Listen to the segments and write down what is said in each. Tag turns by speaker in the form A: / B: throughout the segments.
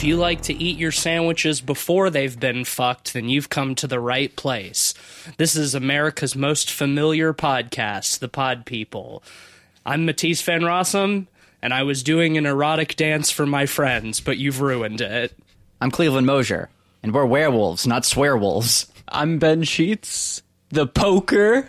A: If you like to eat your sandwiches before they've been fucked, then you've come to the right place. This is America's most familiar podcast, The Pod People. I'm Matisse Van Rossum, and I was doing an erotic dance for my friends, but you've ruined it.
B: I'm Cleveland Mosier, and we're werewolves, not swearwolves.
C: I'm Ben Sheets, the poker.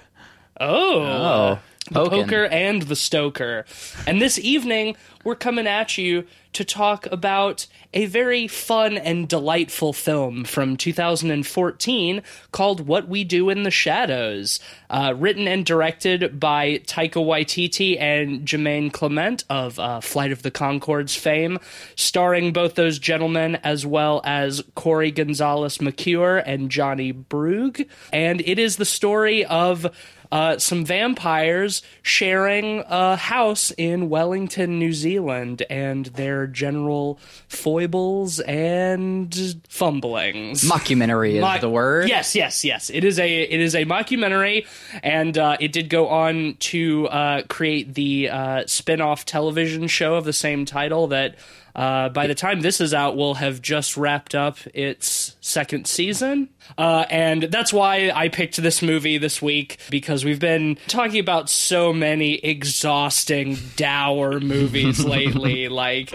A: Oh.
B: Oh,
A: the poker and the stoker. And this evening, we're coming at you to talk about a very fun and delightful film from 2014 called What We Do in the Shadows, uh, written and directed by Taika Waititi and Jermaine Clement of uh, Flight of the Conchords fame, starring both those gentlemen as well as Cori Gonzalez-Macuer and Jonny Brugh. And it is the story of uh, some vampires sharing a house in Wellington, New Zealand, and their general foibles and fumblings.
B: Mockumentary is
A: Mo-
B: the word.
A: Yes, yes, yes. It is a it is a mockumentary, and uh, it did go on to uh, create the uh, spin-off television show of the same title that. Uh, by the time this is out, we'll have just wrapped up its second season. Uh, and that's why I picked this movie this week because we've been talking about so many exhausting, dour movies lately. Like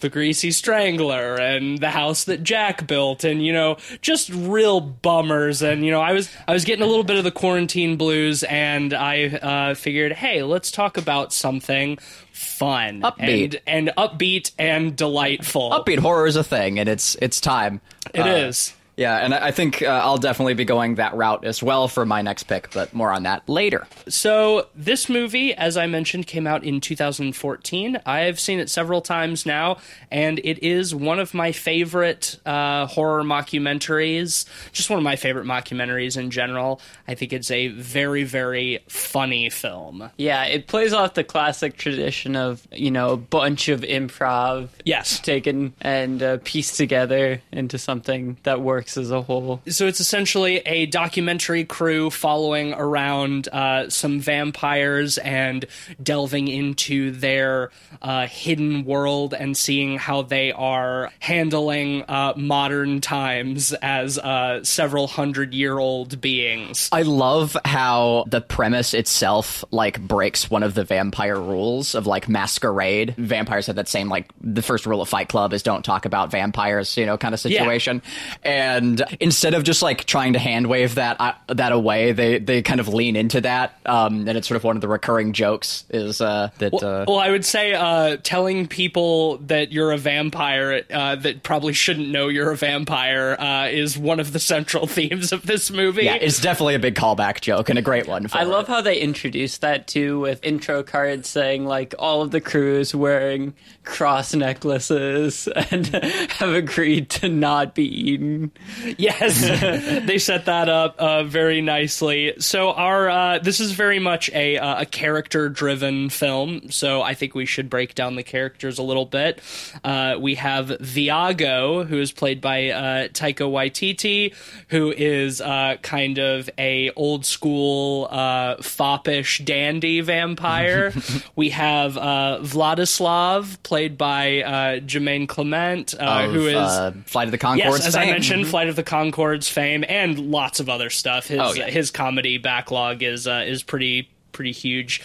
A: the Greasy Strangler and the house that Jack built and you know just real bummers and you know I was I was getting a little bit of the quarantine blues and I uh, figured hey let's talk about something fun
B: Upbeat.
A: and and upbeat and delightful
B: Upbeat horror is a thing, and it's it's time.
A: It
B: Uh,
A: is.
B: Yeah, and I I think uh, I'll definitely be going that route as well for my next pick, but more on that later.
A: So this movie, as I mentioned, came out in 2014. I've seen it several times now, and it is one of my favorite uh, horror mockumentaries. Just one of my favorite mockumentaries in general. I think it's a very, very funny film.
C: Yeah, it plays off the classic tradition of, you know, a bunch of improv
A: Yes.
C: taken and uh, pieced together into something that works as a whole.
A: So it's essentially a documentary crew following around uh, some vampires and delving into their uh, hidden world and seeing how they are handling uh, modern times as uh, several hundred year old beings.
B: I love how the premise itself like breaks one of the vampire rules of like masquerade. Vampires have that same like the first rule of Fight Club is don't talk about vampires, you know, kind of situation. And instead of just like trying to hand wave that uh, that away, they they kind of lean into that. Um, and it's sort of one of the recurring jokes is uh, that uh,
A: Well, I would say uh, telling people that you're a vampire uh, that probably shouldn't know you're a vampire uh, is one of the central themes of this movie.
B: yeah, it's definitely a big callback joke and a great one. For
C: I
B: it.
C: love how they introduced that too with intro cards saying like all of the crew is wearing cross necklaces and have agreed to not be eaten.
A: Yes, they set that up uh, very nicely. So our uh, this is very much a uh, a character driven film. So I think we should break down the characters a little bit. Uh, we have Viago, who is played by uh, Taika Waititi, who is uh, kind of a old school uh, foppish dandy vampire. we have uh, Vladislav, played by uh, Jermaine Clement, uh,
B: Of,
A: who is
B: uh, Flight of the Conchords.
A: Yes, as I mentioned, Flight of the Conchords fame and lots of other stuff. His
B: Oh, yeah.
A: his comedy backlog is uh, is pretty pretty huge.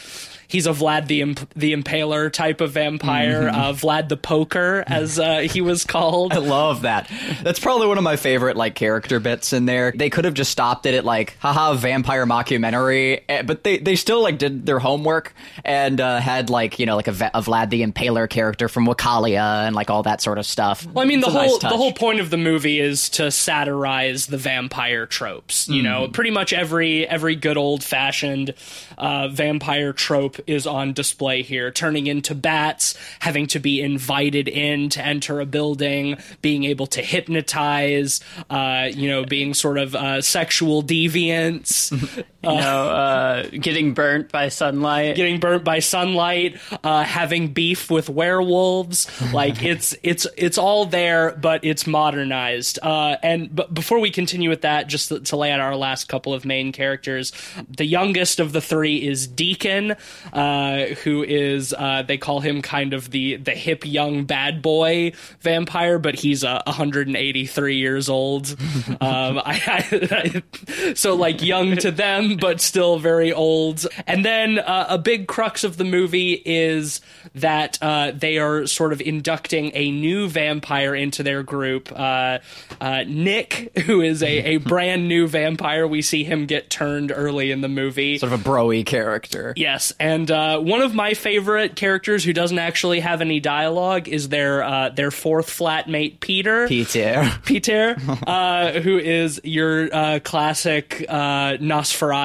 A: He's a Vlad the Imp- the Impaler type of vampire,
B: Mm-hmm.
A: uh, Vlad the Poker, as uh, he was called.
B: I love that. That's probably one of my favorite like character bits in there. They could have just stopped it at like haha vampire mockumentary, eh, but they they still like did their homework and uh, had like you know like a, a Vlad the Impaler character from Wallachia and like all that sort of stuff.
A: Well, I mean, the
B: It's a
A: whole
B: nice
A: the whole point of the movie is to satirize the vampire tropes. You know,
B: Mm-hmm.
A: pretty much every every good old fashioned uh, vampire trope is on display here. Turning into bats, having to be invited in to enter a building, being able to hypnotize. Uh, you know, being sort of uh, sexual deviants.
C: You know, uh, getting burnt by sunlight.
A: getting burnt by sunlight, uh, having beef with werewolves. Like it's it's it's all there, but it's modernized. Uh, and but before we continue with that, just to, to lay out our last couple of main characters, the youngest of the three is Deacon, uh, who is uh, they call him kind of the the hip young bad boy vampire, but he's uh, 183 years old. um, I, I, I, so like young to them, but still very old. And then uh, a big crux of the movie is that uh, they are sort of inducting a new vampire into their group. Uh, uh, Nick, who is a, a brand new vampire, we see him get turned early in the movie.
B: Sort of a broy character.
A: Yes, and uh, one of my favorite characters who doesn't actually have any dialogue is their uh, their fourth flatmate Peter.
B: Peter.
A: Peter, uh, who is your uh, classic uh,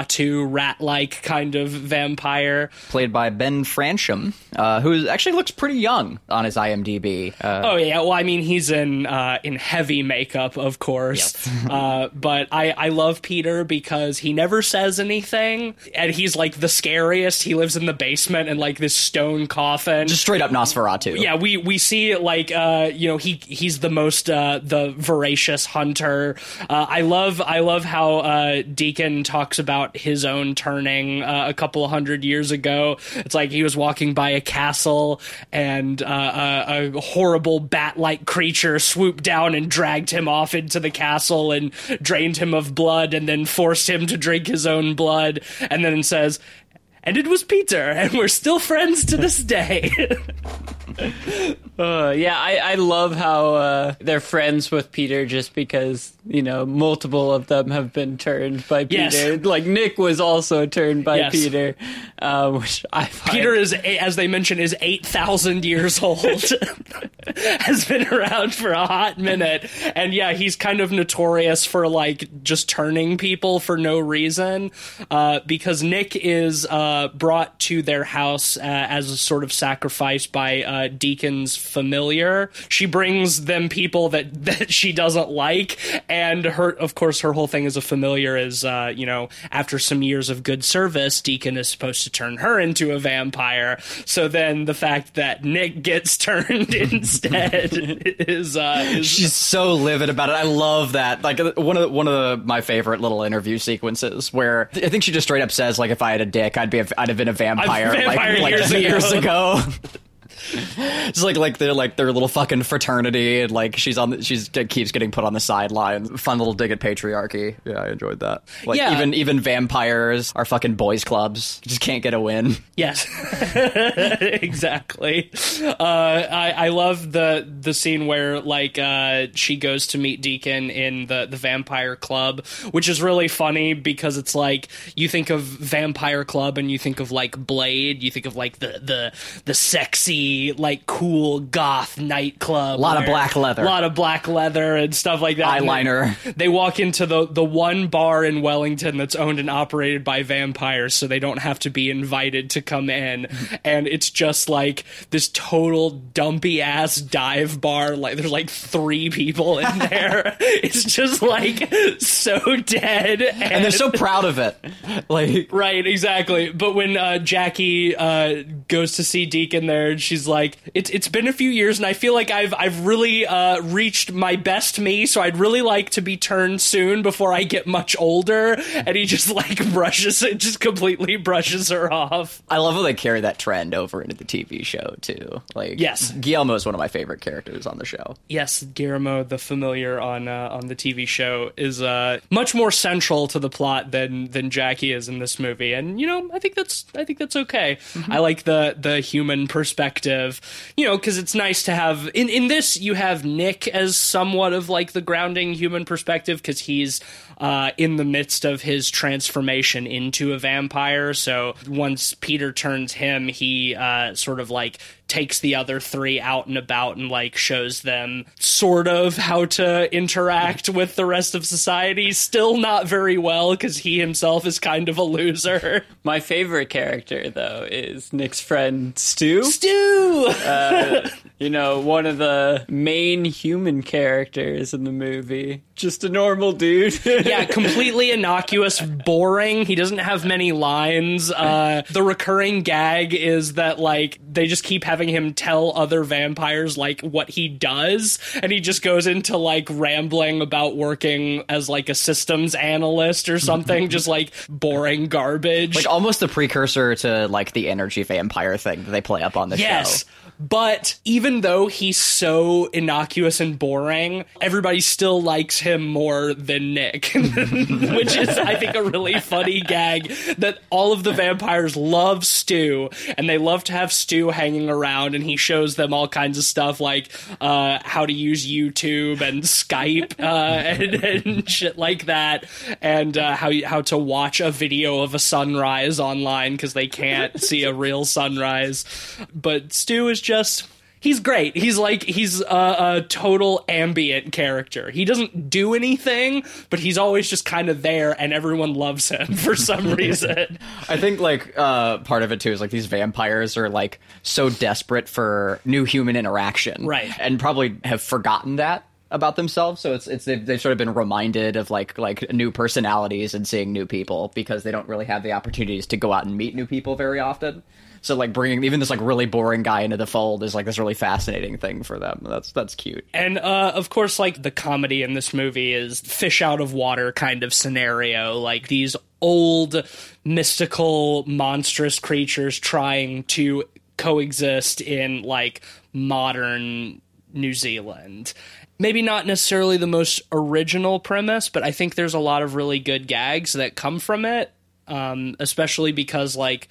A: Nosferatu rat-like kind of vampire.
B: Played by Ben Fransham, uh, who actually looks pretty young on his IMDb. Uh,
A: Oh yeah, well I mean he's in uh, in heavy makeup, of course. uh, but I I love Peter because he never says anything, and he's like the scariest. He lives in the basement in like this stone coffin.
B: just straight up Nosferatu.
A: yeah, we we see like uh you know he he's the most uh the voracious hunter. Uh, I love I love how uh Deacon talks about his own turning uh, a couple of hundred years ago. It's like he was walking by a castle and uh, a, a horrible bat-like creature swooped down and dragged him off into the castle and drained him of blood and then forced him to drink his own blood and then says and it was Peter, and we're still friends to this day.
C: Uh, yeah, I, I love how uh, they're friends with Peter just because, you know, multiple of them have been turned by
A: Yes.
C: Peter. Like, Nick was also turned by
A: Yes.
C: Peter, uh, which I find.
A: Peter is, as they mentioned, is eight thousand years old. Has been around for a hot minute, and yeah, he's kind of notorious for like just turning people for no reason. Uh, because Nick is uh, brought to their house uh, as a sort of sacrifice by uh, Deacon's familiar. She brings them people that that she doesn't like, and her, of course, her whole thing as a familiar is, uh, you know, after some years of good service, Deacon is supposed to turn her into a vampire. So then the fact that Nick gets turned instead is, uh, is
B: She's so livid about it. I love that. Like uh, one of the, one of the, my favorite little interview sequences where I think she just straight up says like if I had a dick, I'd be a, I'd have been a vampire,
A: vampire
B: like,
A: years
B: like years
A: ago.
B: ago. It's like like they're like their little fucking fraternity, and like she's on the, she's keeps getting put on the sideline. Fun little dig at patriarchy. Yeah, I enjoyed that. Like
A: Yeah.
B: even even vampires are fucking boys clubs. You just can't get a win.
A: Yes, exactly. Uh, I I love the the scene where like uh, she goes to meet Deacon in the the vampire club, which is really funny because it's like you think of vampire club and you think of like Blade, you think of like the the the sexy like cool goth nightclub, a
B: Lot of black leather.
A: a lot of black leather and stuff like that.
B: Eyeliner.
A: they- They walk into the the one bar in Wellington that's owned and operated by vampires, so they don't have to be invited to come in. And it's just like this total dumpy ass dive bar. Like there's like three people in there. it's just like so dead, and,
B: And they're so proud of it. Like
A: Right, exactly. But when uh, Jackie uh, goes to see Deacon there, and she's like, "It's it's been a few years, and I feel like I've I've really uh, reached my best me. So I'd really like to be turned soon before I get much older." And he just like brushes it, just completely brushes her off.
B: I love how they carry that trend over into the TV show too. Like
A: Yes.
B: Guillermo is one of my favorite characters on the show.
A: Yes, Guillermo, the familiar on uh, on the TV show, is uh, much more central to the plot than than Jackie is in this movie, and you know, I think that's I think that's okay. I like the the human perspective, you know, because it's nice to have in in this you have Nick as somewhat of like the grounding human perspective because he's uh, in the midst of his transformation into a vampire. So once Peter turns him, he uh, sort of like takes the other three out and about and like shows them sort of how to interact with the rest of society. Still not very well because he himself is kind of a loser.
C: My favorite character, though, is Nick's friend Stu.
A: Stu!
C: You know, one of the main human characters in the movie. Just a normal dude.
A: yeah, completely innocuous, boring. He doesn't have many lines. Uh, the recurring gag is that like they just keep having him tell other vampires like what he does, and he just goes into like rambling about working as like a systems analyst or something, just like boring garbage.
B: Like almost the precursor to like the energy vampire thing that they play up on the
A: yes.
B: show.
A: But even though he's so innocuous and boring, everybody still likes him more than Nick, which is, I think, a really funny gag that all of the vampires love Stu and they love to have Stu hanging around and he shows them all kinds of stuff like uh, how to use YouTube and Skype uh, and, and, shit like that and uh, how, how to watch a video of a sunrise online because they can't see a real sunrise. But Stu is just he's great. He's like he's a, a, total ambient character. He doesn't do anything, but he's always just kind of there, and everyone loves him for some reason.
B: I think like uh, part of it too is like these vampires are like so desperate for new human interaction,
A: right?
B: And probably have forgotten that about themselves so it's it's they've, they've sort of been reminded of like like new personalities and seeing new people because they don't really have the opportunities to go out and meet new people very often so like bringing even this like really boring guy into the fold is like this really fascinating thing for them. That's that's cute.
A: And uh, of course, like the comedy in this movie is fish out of water kind of scenario. Like these old mystical monstrous creatures trying to coexist in like modern New Zealand. Maybe not necessarily the most original premise, but I think there's a lot of really good gags that come from it. Um, especially because like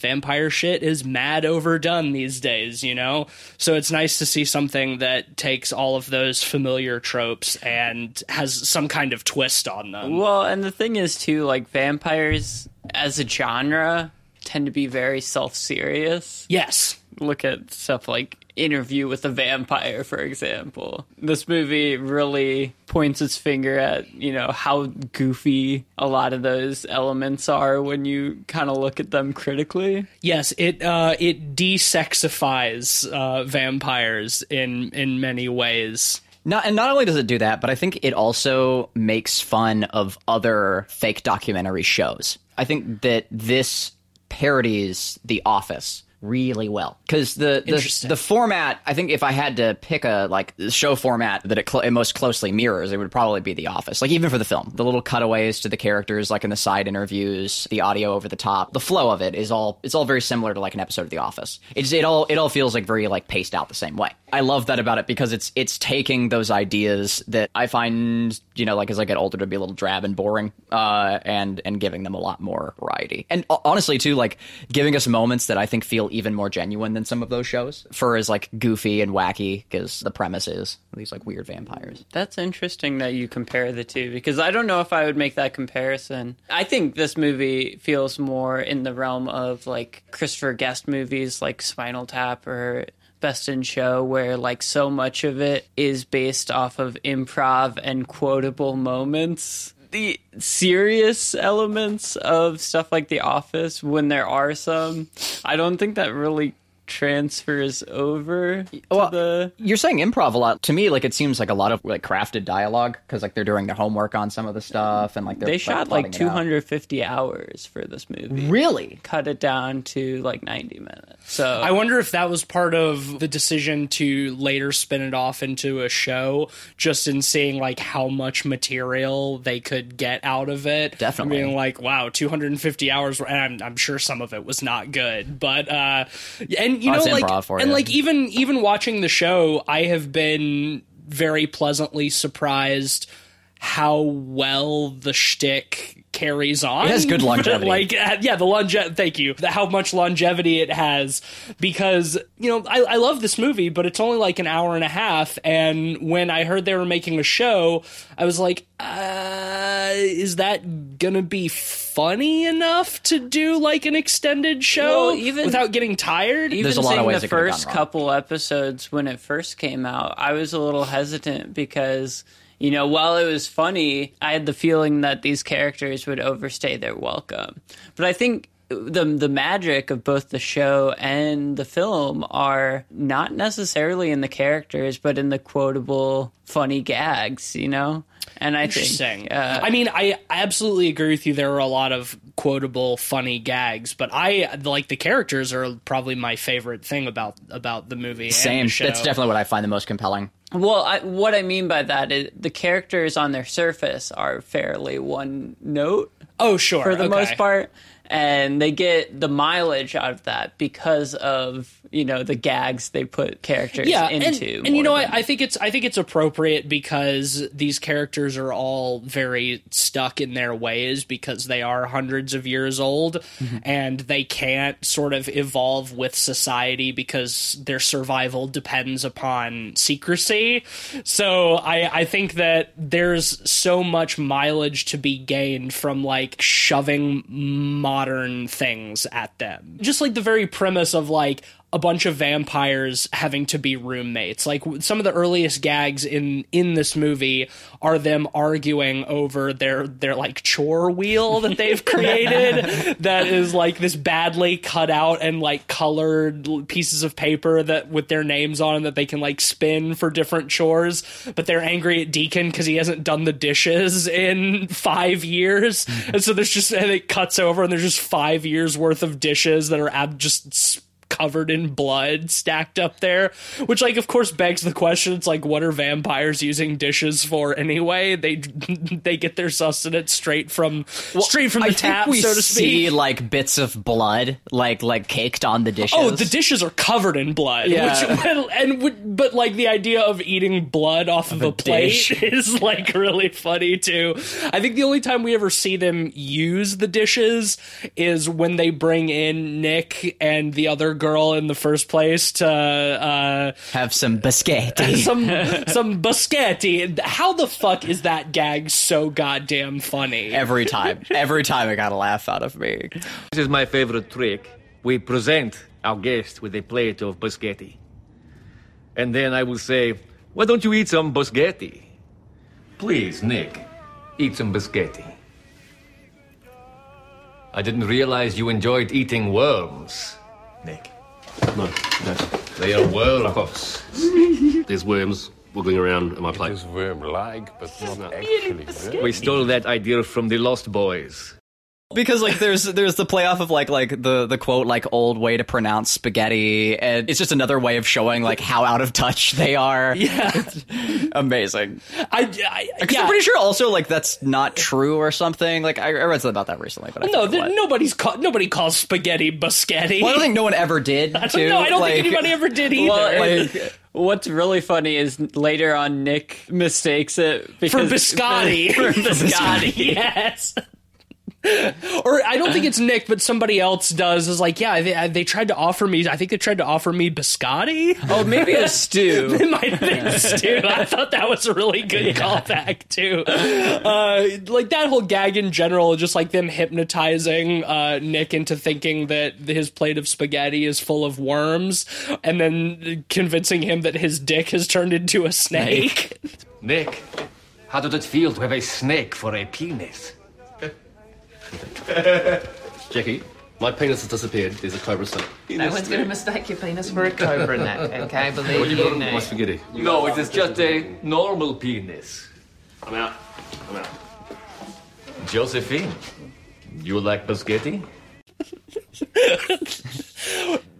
A: vampire shit is mad overdone these days, you know? So it's nice to see something that takes all of those familiar tropes and has some kind of twist on them.
C: Well, and the thing is, too, like vampires as a genre tend to be very self serious.
A: Yes.
C: Look at stuff like Interview with a Vampire, for example. This movie really points its finger at, you know, how goofy a lot of those elements are when you kind of look at them critically.
A: Yes, it uh, it desexifies uh, vampires in in many ways.
B: Not, and not only does it do that, but I think it also makes fun of other fake documentary shows. I think that this parodies The Office really well. Because the the, the format i think if i had to pick a like show format that it, cl- it, most closely mirrors it would probably be the office. Like even for the film the little cutaways to the characters like in the side interviews the audio over the top the flow of it is all it's all very similar to like an episode of the office. It's it all it all feels like very like paced out the same way. I love that about it because it's it's taking those ideas that i find you know like as i get older to be a little drab and boring uh and and giving them a lot more variety. And honestly too like giving us moments that i think feel even more genuine than some of those shows for as like goofy and wacky because the premise is these like weird vampires.
C: That's interesting that you compare the two because I don't know if I would make that comparison. I think this movie feels more in the realm of like Christopher Guest movies like Spinal Tap or Best in Show, where like so much of it is based off of improv and quotable moments the serious elements of stuff like The Office, when there are some, I don't think that really transfers over well, the...
B: you're saying improv a lot. To me like it seems like a lot of like crafted dialogue because like they're doing their homework on some of the stuff and like
C: they shot like 250 hours for this movie.
B: Really?
C: Cut it down to like 90 minutes. So
A: i wonder if that was part of the decision to later spin it off into a show just in seeing like how much material they could get out of it.
B: Definitely.
A: Being like wow 250 hours and I'm, I'm sure some of it was not good but uh and you know, like, and
B: you.
A: like even even watching the show, I have been very pleasantly surprised how well the shtick carries on.
B: It has good longevity.
A: like, uh, yeah, the longevity. Thank you. How much longevity it has, because you know, I, I love this movie, but it's only like an hour and a half. And when I heard they were making a show, I was like, uh, is that gonna be funny enough to do like an extended show
C: well, even,
A: without getting tired?
C: Even There's a lot of ways the first couple episodes when it first came out, I was a little hesitant because you know, while it was funny, I had the feeling that these characters would overstay their welcome. But I think the the magic of both the show and the film are not necessarily in the characters, but in the quotable, funny gags. You know, And I
A: Interesting.
C: think, uh,
A: I mean, I I absolutely agree with you. There are a lot of quotable, funny gags, but I like the characters are probably my favorite thing about about the movie. and
B: Same.
A: the show.
B: That's definitely what I find the most compelling.
C: Well, I, what I mean by that is the characters on their surface are fairly one note
A: oh sure
C: for the
A: okay.
C: most part, and they get the mileage out of that because of you know the gags they put characters
A: yeah,
C: into.
A: and, and you know,
C: more
A: I, I think it's I think it's appropriate because these characters are all very stuck in their ways because they are hundreds of years old
C: Mm-hmm.
A: and they can't sort of evolve with society because their survival depends upon secrecy. So I I think that there's so much mileage to be gained from like shoving modern things at them. Just like the very premise of like a bunch of vampires having to be roommates. Like some of the earliest gags in in this movie are them arguing over their their like chore wheel that they've created that is like this badly cut out and like colored pieces of paper that with their names on that they can like spin for different chores, but they're angry at Deacon cuz he hasn't done the dishes in 5 years. Mm-hmm. And so there's just and it cuts over and there's just 5 years worth of dishes that are ab- just covered in blood stacked up there which like of course begs the question it's like what are vampires using dishes for anyway they they get their sustenance straight from straight from the
B: I
A: tap so to
B: see
A: speak
B: like bits of blood, like like caked on the dishes.
A: Oh, the dishes are covered in blood.
B: Yeah.
A: Which, and but like the idea of eating blood off of, a, plate
B: dish.
A: is like really funny too. I think the only time we ever see them use the dishes is when they bring in Nick and the other girl in the first place to uh,
B: Have some biscotti.
A: some some biscotti. How the fuck is that gag so goddamn funny?
B: Every time, every time, I got a laugh out of me.
D: This is my favorite trick. We present our guest with a plate of biscotti. And then I will say, Why don't you eat some biscotti? Please, Nick, eat some biscotti. I didn't realize you enjoyed eating worms, Nick.
E: No, no.
D: They are worms.
E: Fuck. There's worms wiggling around in my plate.
F: is worm-like, but not actually worm.
D: We stole that idea from the Lost Boys.
B: Because like there's there's the playoff of like like the the quote like old way to pronounce spaghetti, and it's just another way of showing like how out of touch they are.
A: Yeah,
B: Amazing.
A: I, I yeah.
B: I'm pretty sure also like that's not true or something. Like I, I read something about that recently, but I
A: No,
B: forget
A: there, nobody's call, nobody calls spaghetti biscotti.
B: Well, I don't think no one ever did.
A: I don't
B: too.
A: know. I don't
B: Like-
A: think anybody ever did either.
C: Well, like, what's really funny is later on Nick mistakes it
A: for
C: because
A: biscotti.
C: For, biscotti.
A: yes. or I don't think it's Nick, but somebody else does. Is like, yeah, they, they tried to offer me. I think they tried to offer me biscotti.
C: Oh, maybe a stew.
A: It might have been Stu. I thought that was a really good callback too. Uh, like that whole gag in general, just like them hypnotizing uh, Nick into thinking that his plate of spaghetti is full of worms, and then convincing him that his dick has turned into a snake.
D: Nick, how does it feel to have a snake for a penis?
E: Jackie, my penis has disappeared. There's a cobra snake.
G: No one's going to mistake your penis for a cobra neck, okay? Believe you
E: My
G: me.
E: spaghetti.
D: No, it is just a normal penis.
E: I'm out. I'm out.
D: Josephine, you like biscotti?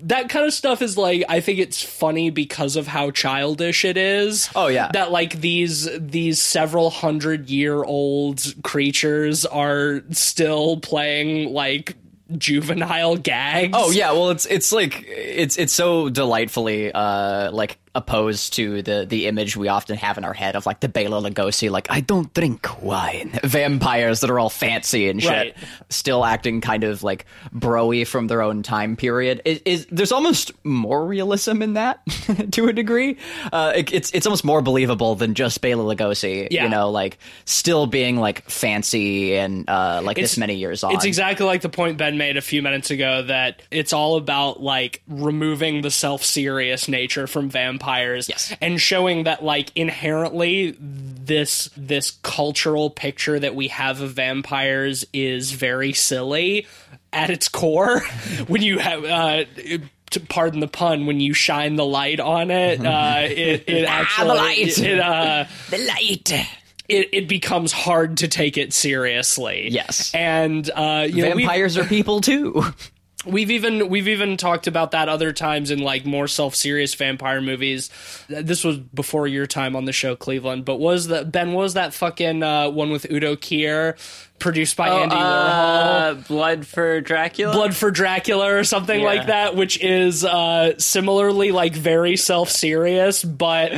A: That kind of stuff is like I think it's funny because of how childish it is.
B: Oh, yeah.
A: That like these these several hundred year old creatures are still playing like juvenile gags.
B: Oh yeah, well it's it's like it's it's so delightfully uh like opposed to the the image we often have in our head of like the Bela Lugosi like I don't drink wine vampires that are all fancy and shit
A: Right.
B: still acting kind of like broy from their own time period is, is there's almost more realism in that to a degree uh it, it's it's almost more believable than just Bela Lugosi
A: Yeah.
B: you know like still being like fancy and uh like
A: It's-
B: this many years on
A: It's exactly like the point Ben made a few minutes ago that it's all about like removing the self serious nature from vampires
B: Yes.
A: and showing that like inherently this this cultural picture that we have of vampires is very silly at its core when you have uh to pardon the pun, when you shine the light on it, uh, it, it actually,
B: light.
A: it, uh,
B: the light
A: it, it becomes hard to take it seriously.
B: Yes.
A: and uh, you know,
B: Vampires are people too.
A: We've even we've even talked about that other times in like more self serious vampire movies. This was before your time on the show, Cleveland. But was that Ben? Was that fucking uh, one with Udo Kier, produced by Andy Warhol?
C: Uh, Blood for Dracula.
A: Blood for Dracula or something
C: Yeah.
A: like that, which is uh, similarly like very self serious, but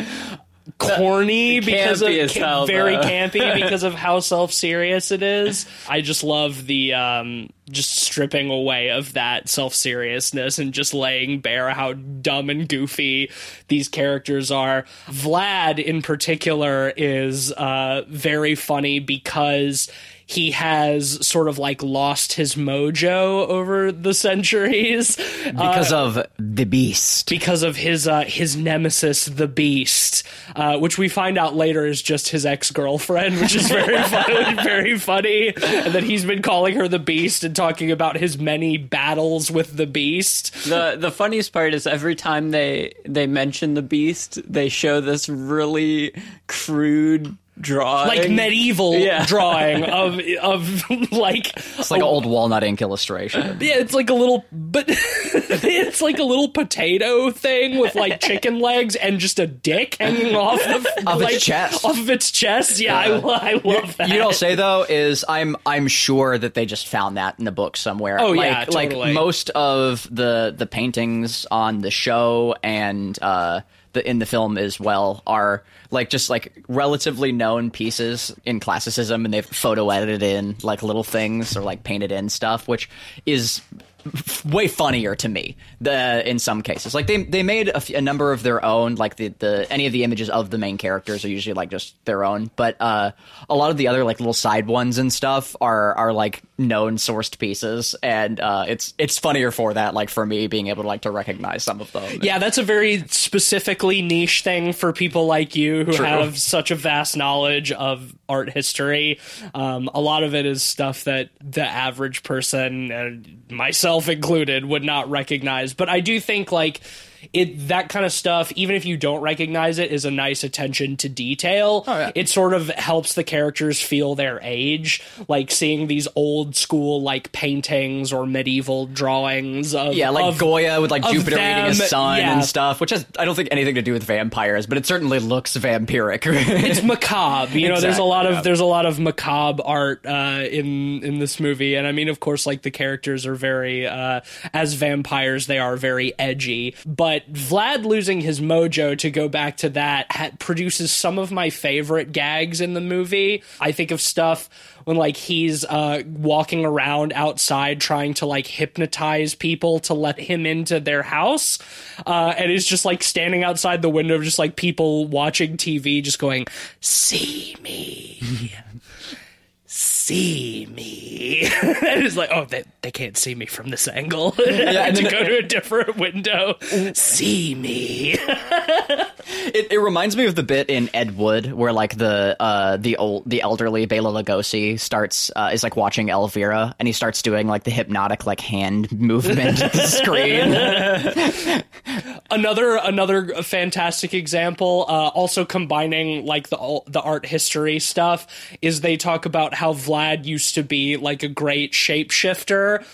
A: corny because of ca- very campy because of how self serious it is. I just love the um, just stripping away of that self seriousness and just laying bare how dumb and goofy these characters are. Vlad, in particular, is uh, very funny because he has sort of like lost his mojo over the centuries
B: because of the beast.
A: because of his uh, his nemesis, the Beast, uh, which we find out later is just his ex girlfriend, which is very funny, very funny, and that he's been calling her the Beast and talking about his many battles with the Beast.
C: the the funniest part is every time they they mention the beast, they show this really crude drawing,
A: Like medieval
C: Yeah.
A: drawing of of like
B: It's like an old walnut ink illustration.
A: Yeah, it's like a little, but it's like a little potato thing with like chicken legs and just a dick hanging off of
B: Of its chest.
A: Off of its chest. Yeah, I, I love that.
B: You know, what I'll say though is I'm I'm sure that they just found that in the book somewhere.
A: Oh,
B: like,
A: yeah, totally.
B: Like most of the the paintings on the show and uh, the in the film as well are like just like relatively known pieces in classicism, and they've photo edited in like little things or like painted in stuff, which is f- way funnier to me the in some cases like they they made a, f- a number of their own like the the any of the images of the main characters are usually like just their own but uh a lot of the other like little side ones and stuff are are like known sourced pieces and uh it's it's funnier for that like for me being able to like to recognize some of them
A: Yeah, that's a very specifically niche thing for people like you who
B: True.
A: have such a vast knowledge of art history. Um, a lot of it is stuff that the average person, and myself included, would not recognize. But I do think like it that kind of stuff, even if you don't recognize it, is a nice attention to detail.
B: yeah.
A: It sort of helps the characters feel their age, like seeing these old school like paintings or medieval drawings of
B: yeah, like
A: of-
B: Goya with like Jupiter eating his son
A: yeah.
B: and stuff, which has I don't think anything to do with vampires, but it certainly looks vampiric.
A: it's macabre. You know, there's a
B: Exactly,
A: lot of
B: yeah.
A: there's a lot of macabre art uh, in in this movie, and I mean, of course, like the characters are very uh, as vampires, they are very edgy. But Vlad losing his mojo to go back to that ha- produces some of my favorite gags in the movie. I think of stuff when like he's uh, walking around outside trying to like hypnotize people to let him into their house, uh, and is just like standing outside the window, just like people watching TV, just going, "See me." See me, and it's like, oh, they, they can't see me from this angle.
B: And
A: to go to a different window. See me.
B: It, it reminds me of the bit in Ed Wood where like the uh the old the elderly Bela Lugosi starts uh, is like watching Elvira and he starts doing like the hypnotic like hand movement at the screen.
A: another another fantastic example uh, also combining like the the art history stuff is they talk about how Vlad used to be like a great shapeshifter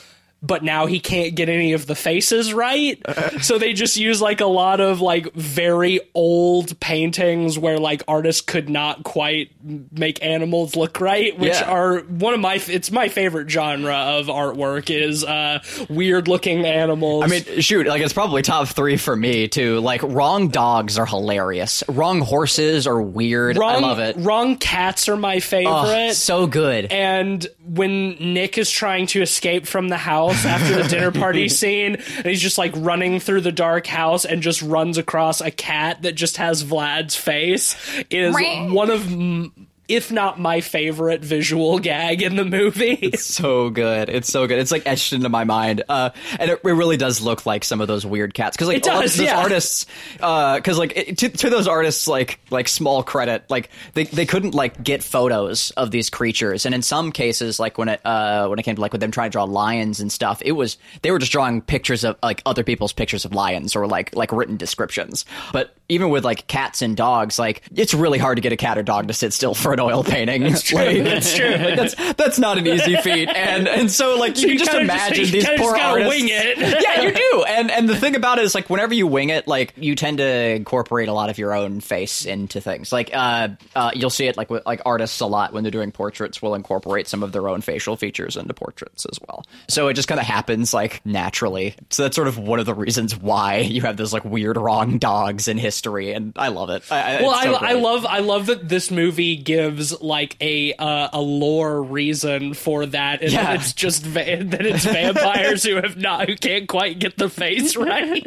A: but now he can't get any of the faces right so they just use like a lot of like very old paintings where like artists could not quite make animals look right which
B: Yeah.
A: are one of my it's my favorite genre of artwork is uh weird looking animals
B: I mean, shoot, like it's probably top three for me too. Like wrong dogs are hilarious. Wrong horses are weird.
A: wrong,
B: I love it.
A: Wrong cats are my
B: Oh,
A: favorite.
B: so good.
A: and when Nick is trying to escape from the house after the dinner party scene, and he's just like running through the dark house and just runs across a cat that just has Vlad's face, is one of, m- if not my favorite visual gag in the movie.
B: It's so good. It's so good. It's like etched into my mind. Uh, and it, it really does look like some of those weird cats. Cause like
A: does,
B: those
A: yeah.
B: artists, uh, cause like it, to, to those artists, like, like small credit, like they, they couldn't like get photos of these creatures. And in some cases, like when it, uh, when it came to like with them trying to draw lions and stuff, it was, they were just drawing pictures of like other people's pictures of lions or like, like written descriptions. But even with like cats and dogs, like it's really hard to get a cat or dog to sit still for an oil painting. That's
A: true. That's true.
B: Like, that's that's not an easy feat, and and so like you, can just imagine
A: you
B: these poor
A: just
B: artists.
A: wing it.
B: yeah, you do. And and the thing about it is like whenever you wing it, like you tend to incorporate a lot of your own face into things. Like uh, uh you'll see it like with like artists a lot when they're doing portraits will incorporate some of their own facial features into portraits as well. So it just kind of happens like naturally. So that's sort of one of the reasons why you have those like weird wrong dogs in history, and I love it. I-
A: Well,
B: so
A: I, I love I love that this movie gives like a uh, a lore reason for that, and
B: Yeah.
A: that it's just va- that it's vampires who have not who can't quite get the face right.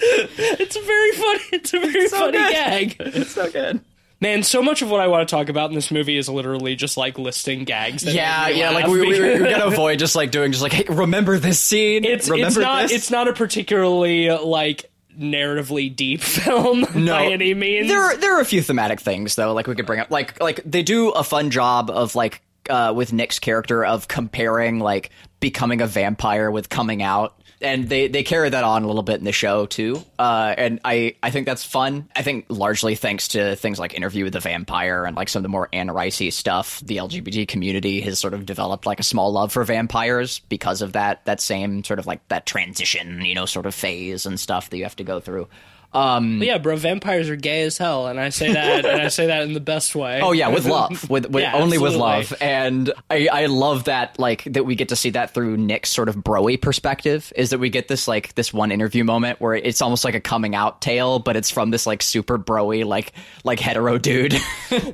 A: it's a very funny. It's a very funny
B: good.
A: gag.
B: It's so good.
A: Man, so much of what I want to talk about in this movie is literally just like listing gags. That
B: Yeah, yeah, like we, we, we're gonna avoid just like doing just like, hey, remember this scene?
A: It's
B: remember
A: it's not
B: this?
A: it's not a particularly like narratively deep film
B: no,
A: by any means.
B: There, are- there are a few thematic things though. Like we could bring up, like, like they do a fun job of like uh, with Nick's character of comparing like becoming a vampire with coming out. And they, they carry that on a little bit in the show too, uh, and I, I think that's fun. I think largely thanks to things like Interview with the Vampire and like some of the more Anne Ricey stuff, the LGBT community has sort of developed like a small love for vampires because of that that same sort of like that transition, you know, sort of phase and stuff that you have to go through. Um,
A: yeah, bro, vampires are gay as hell, and I say that, and I say that in the best way.
B: Oh yeah, with love, with, with
A: Yeah,
B: only with love, and I, I love that like that we get to see that through Nick's sort of broy perspective. Is that we get this like this one interview moment where it's almost like a coming out tale, but it's from this like super broy like like hetero dude.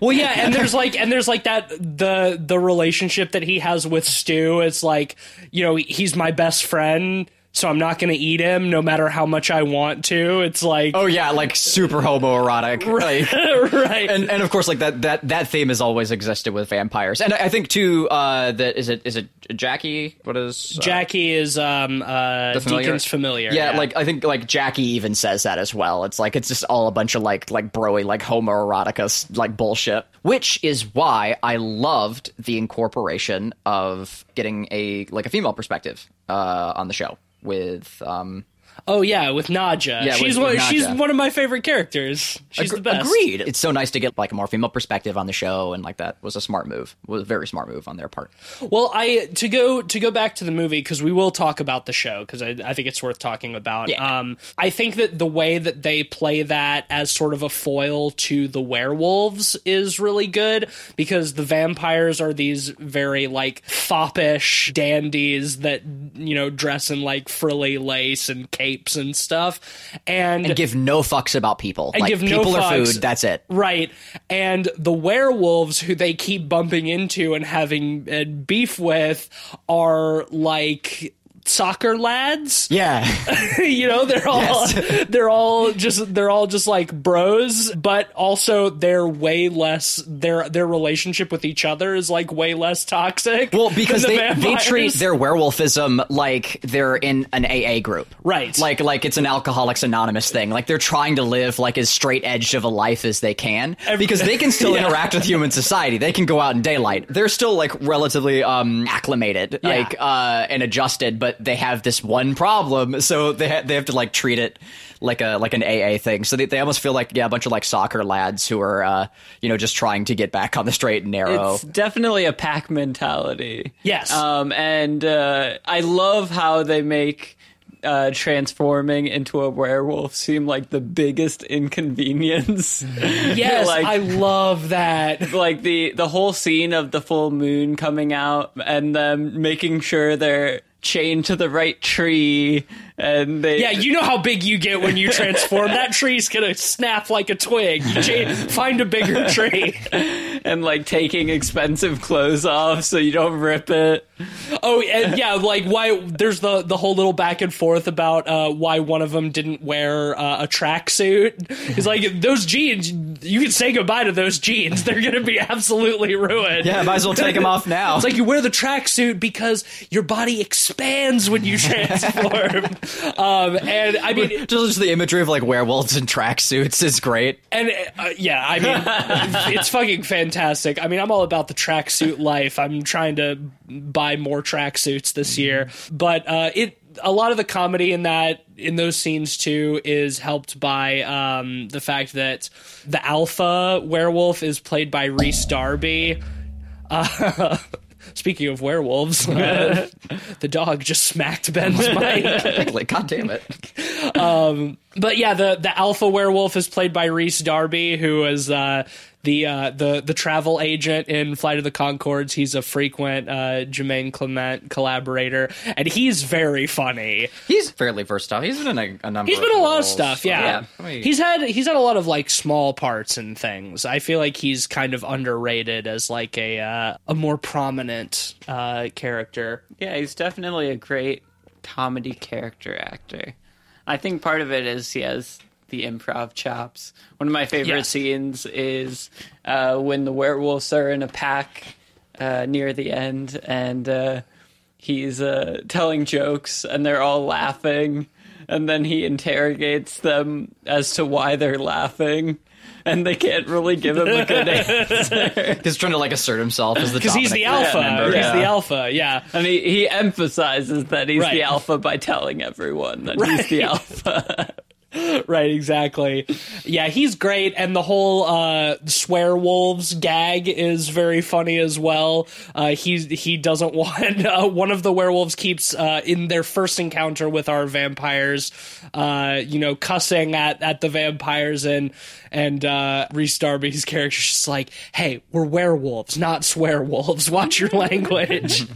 A: Well, yeah, and there's like, and there's like that the the relationship that he has with Stu. It's like, you know, he's my best friend, so I'm not going to eat him no matter how much I want to. It's like,
B: oh yeah, like super homoerotic, like.
A: right,
B: And, and of course, like that, that that theme has always existed with vampires, and I I think too uh, that is it is it Jackie? What is uh,
A: Jackie is um uh
B: The familiar?
A: Deacon's familiar.
B: Yeah, like I think like Jackie even says that as well. It's like it's just all a bunch of like like broy like homoerotica like bullshit. Which is why I loved the incorporation of getting a like a female perspective uh, on the show with um
A: oh yeah, with Nadja.
B: Yeah,
A: she's
B: with-
A: one.
B: with
A: she's one of my favorite characters. She's
B: Agre-
A: the best.
B: Agreed. It's so nice to get like a more female perspective on the show, and like that was a smart move. It Was a very smart move on their part.
A: Well, I to go to go back to the movie because we will talk about the show because I, I think it's worth talking about.
B: Yeah.
A: Um, I think that the way that they play that as sort of a foil to the werewolves is really good because the vampires are these very like foppish dandies that you know dress in like frilly lace and capes and stuff, and,
B: And give no fucks about people.
A: And
B: like
A: give no
B: people are
A: fucks.
B: food. That's it.
A: Right. And the werewolves who they keep bumping into and having uh, beef with are like soccer lads.
B: Yeah.
A: you know, they're all they're all just they're all just like bros, but also they're way less their their relationship with each other is like way less toxic.
B: Well, because
A: the
B: they, they treat their werewolfism like they're in an AA group.
A: Right.
B: Like like it's an Alcoholics Anonymous thing. Like they're trying to live like as straight edged of a life as they can because they can still
A: Yeah.
B: interact with human society. They can go out in daylight. They're still like relatively um acclimated,
A: Yeah.
B: like uh and adjusted, but they have this one problem, so they ha- they have to like treat it like a like an AA thing. So they, they almost feel like yeah, a bunch of like soccer lads who are uh you know just trying to get back on the straight and narrow.
C: It's definitely a pack mentality.
A: Yes.
C: Um, and uh, I love how they make uh, transforming into a werewolf seem like the biggest inconvenience.
A: Yes,
C: like-
A: I love that.
C: like the the whole scene of the full moon coming out and them making sure they're chained to the right tree and they
A: Yeah, you know how big you get when you transform. that tree's gonna snap like a twig. You cha- find a bigger tree.
C: and like taking expensive clothes off so you don't rip it.
A: Oh, and yeah, like why? There's the the whole little back and forth about uh, why one of them didn't wear uh, a tracksuit. He's like, those jeans. You can say goodbye to those jeans. They're gonna be absolutely ruined.
B: yeah, might as well take them off now.
A: It's like you wear the tracksuit because your body expands when you transform. Um, and I mean,
B: just the imagery of like werewolves in tracksuits is great.
A: And uh, yeah, I mean, it's fucking fantastic. I mean, I'm all about the tracksuit life. I'm trying to buy more tracksuits this year, but uh, it a lot of the comedy in that in those scenes too is helped by um, the fact that the alpha werewolf is played by Rhys Darby. Uh, speaking of werewolves, uh, the dog just smacked Ben's mic.
B: like, God damn it.
A: But yeah, the the alpha werewolf is played by Rhys Darby, who is uh, the uh, the the travel agent in Flight of the Conchords. He's a frequent uh, Jermaine Clement collaborator, and he's very funny.
B: He's fairly versatile. He's been in a, a number
A: He's been a lot of stuff. Yeah,
B: Yeah. I mean-
A: he's had he's had a lot of like small parts and things. I feel like he's kind of underrated as like a uh, a more prominent uh, character.
C: Yeah, he's definitely a great comedy character actor. I think part of it is he has the improv chops. One of my favorite
A: Yes.
C: scenes is uh, when the werewolves are in a pack uh, near the end, and uh, he's uh, telling jokes, and they're all laughing, and then he interrogates them as to why they're laughing. And they can't really give him a good answer.
B: He's trying to like assert himself as the
A: Because he's the alpha.
B: member.
A: He's
C: Yeah.
A: the alpha. Yeah.
C: And he, he emphasizes that he's
A: Right.
C: the alpha by telling everyone that he's the alpha.
A: Right, exactly. Yeah, he's great, and the whole uh, swear wolves gag is very funny as well. Uh, he he doesn't want uh, one of the werewolves keeps uh, in their first encounter with our vampires, uh, you know, cussing at at the vampires, and and uh, Rhys Darby's character's just like, "Hey, we're werewolves, not swear wolves. Watch your language."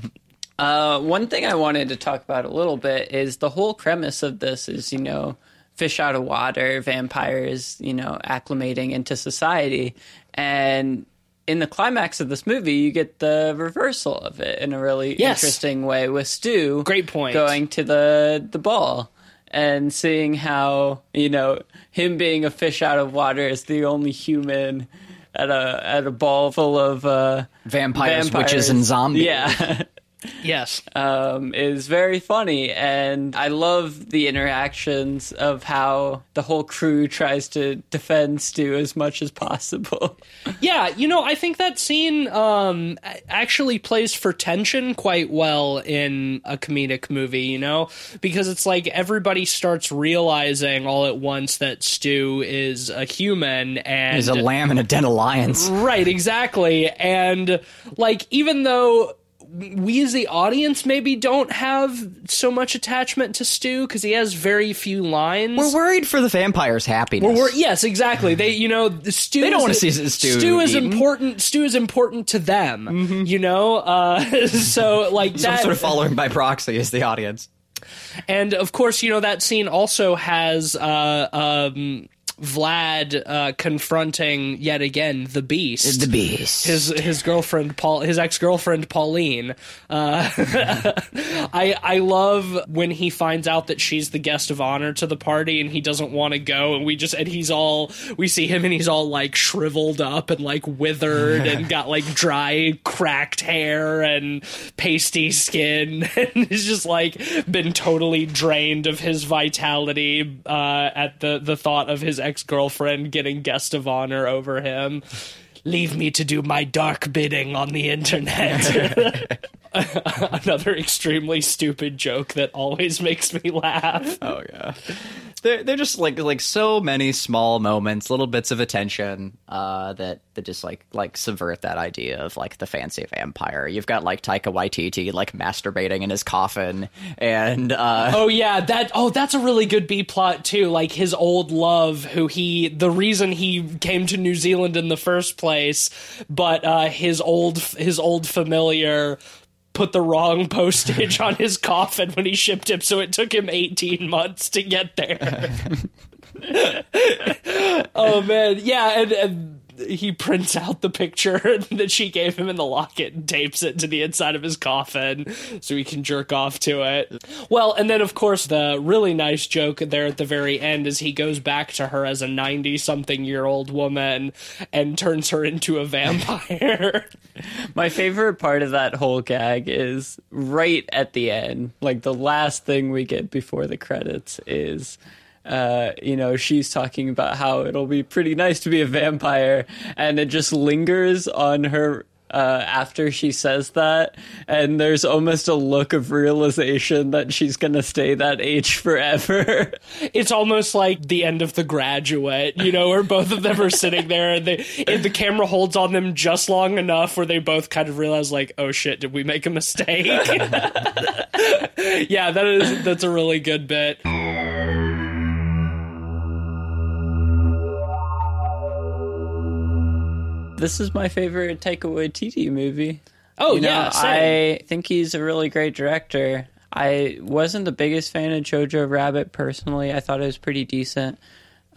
C: Uh, one thing I wanted to talk about a little bit is the whole premise of this is, you know, fish out of water, vampires, you know, acclimating into society. And in the climax of this movie, you get the reversal of it in a really
A: Yes.
C: interesting way with Stu.
A: Great point.
C: Going to the the ball and seeing how, you know, him being a fish out of water is the only human at a at a ball full of uh,
B: Vampires, witches, and zombies.
C: Yeah.
A: yes.
C: um, is very funny, and I love the interactions of how the whole crew tries to defend Stu as much as possible.
A: Yeah, you know, I think that scene um, actually plays for tension quite well in a comedic movie, you know, because it's like everybody starts realizing all at once that Stu is a human and
B: He's a lamb in a den of lions.
A: Right, exactly. And like even though we as the audience maybe don't have so much attachment to Stu because he has very few lines.
B: We're worried for the vampire's happiness.
A: We're, we're- yes, exactly. They, you know, Stu.
B: They don't
A: is-
B: wanna see Stu
A: Stu is
B: eaten.
A: important. Stu is important to them. You know, uh, so like
B: so I'm
A: that.
B: sort of following by proxy is the audience.
A: And of course, you know that scene also has uh, um, Vlad uh, confronting yet again the Beast.
B: The beast.
A: his his girlfriend Paul his ex girlfriend Pauline. Uh, I I love when he finds out that she's the guest of honor to the party and he doesn't want to go and we just and he's all we see him and he's all like shriveled up and like withered and got like dry cracked hair and pasty skin and he's just like been totally drained of his vitality uh, at the the thought of his ex girlfriend getting guest of honor over him leave me to do my dark bidding on the internet. Another extremely stupid joke that always makes me laugh.
B: Oh yeah. They're they're just like like so many small moments, little bits of attention uh, that that just like like subvert that idea of like the fancy vampire. You've got like Taika Waititi like masturbating in his coffin, and uh,
A: Oh yeah, that oh that's a really good B plot too. Like his old love, who he the reason he came to New Zealand in the first place, but uh, his old his old familiar put the wrong postage on his coffin when he shipped him, so it took him eighteen months to get there. oh man, yeah, and, and he prints out the picture that she gave him in the locket and tapes it to the inside of his coffin so he can jerk off to it. Well, and then of course the really nice joke there at the very end is he goes back to her as a 90 something year old woman and turns her into a vampire.
C: My favorite part of that whole gag is right at the end, like the last thing we get before the credits is. Uh, you know, she's talking about how it'll be pretty nice to be a vampire, and it just lingers on her uh, after she says that, and there's almost a look of realization that she's gonna stay that age forever.
A: It's almost like the end of The Graduate, you know, where both of them are sitting there and, they, and the camera holds on them just long enough where they both kind of realize, like, oh shit, did we make a mistake? yeah, that is that's a really good bit.
C: This is my favorite Taika Waititi movie.
A: Oh
C: You know,
A: yeah, same.
C: I think he's a really great director. I wasn't the biggest fan of Jojo Rabbit personally. I thought it was pretty decent.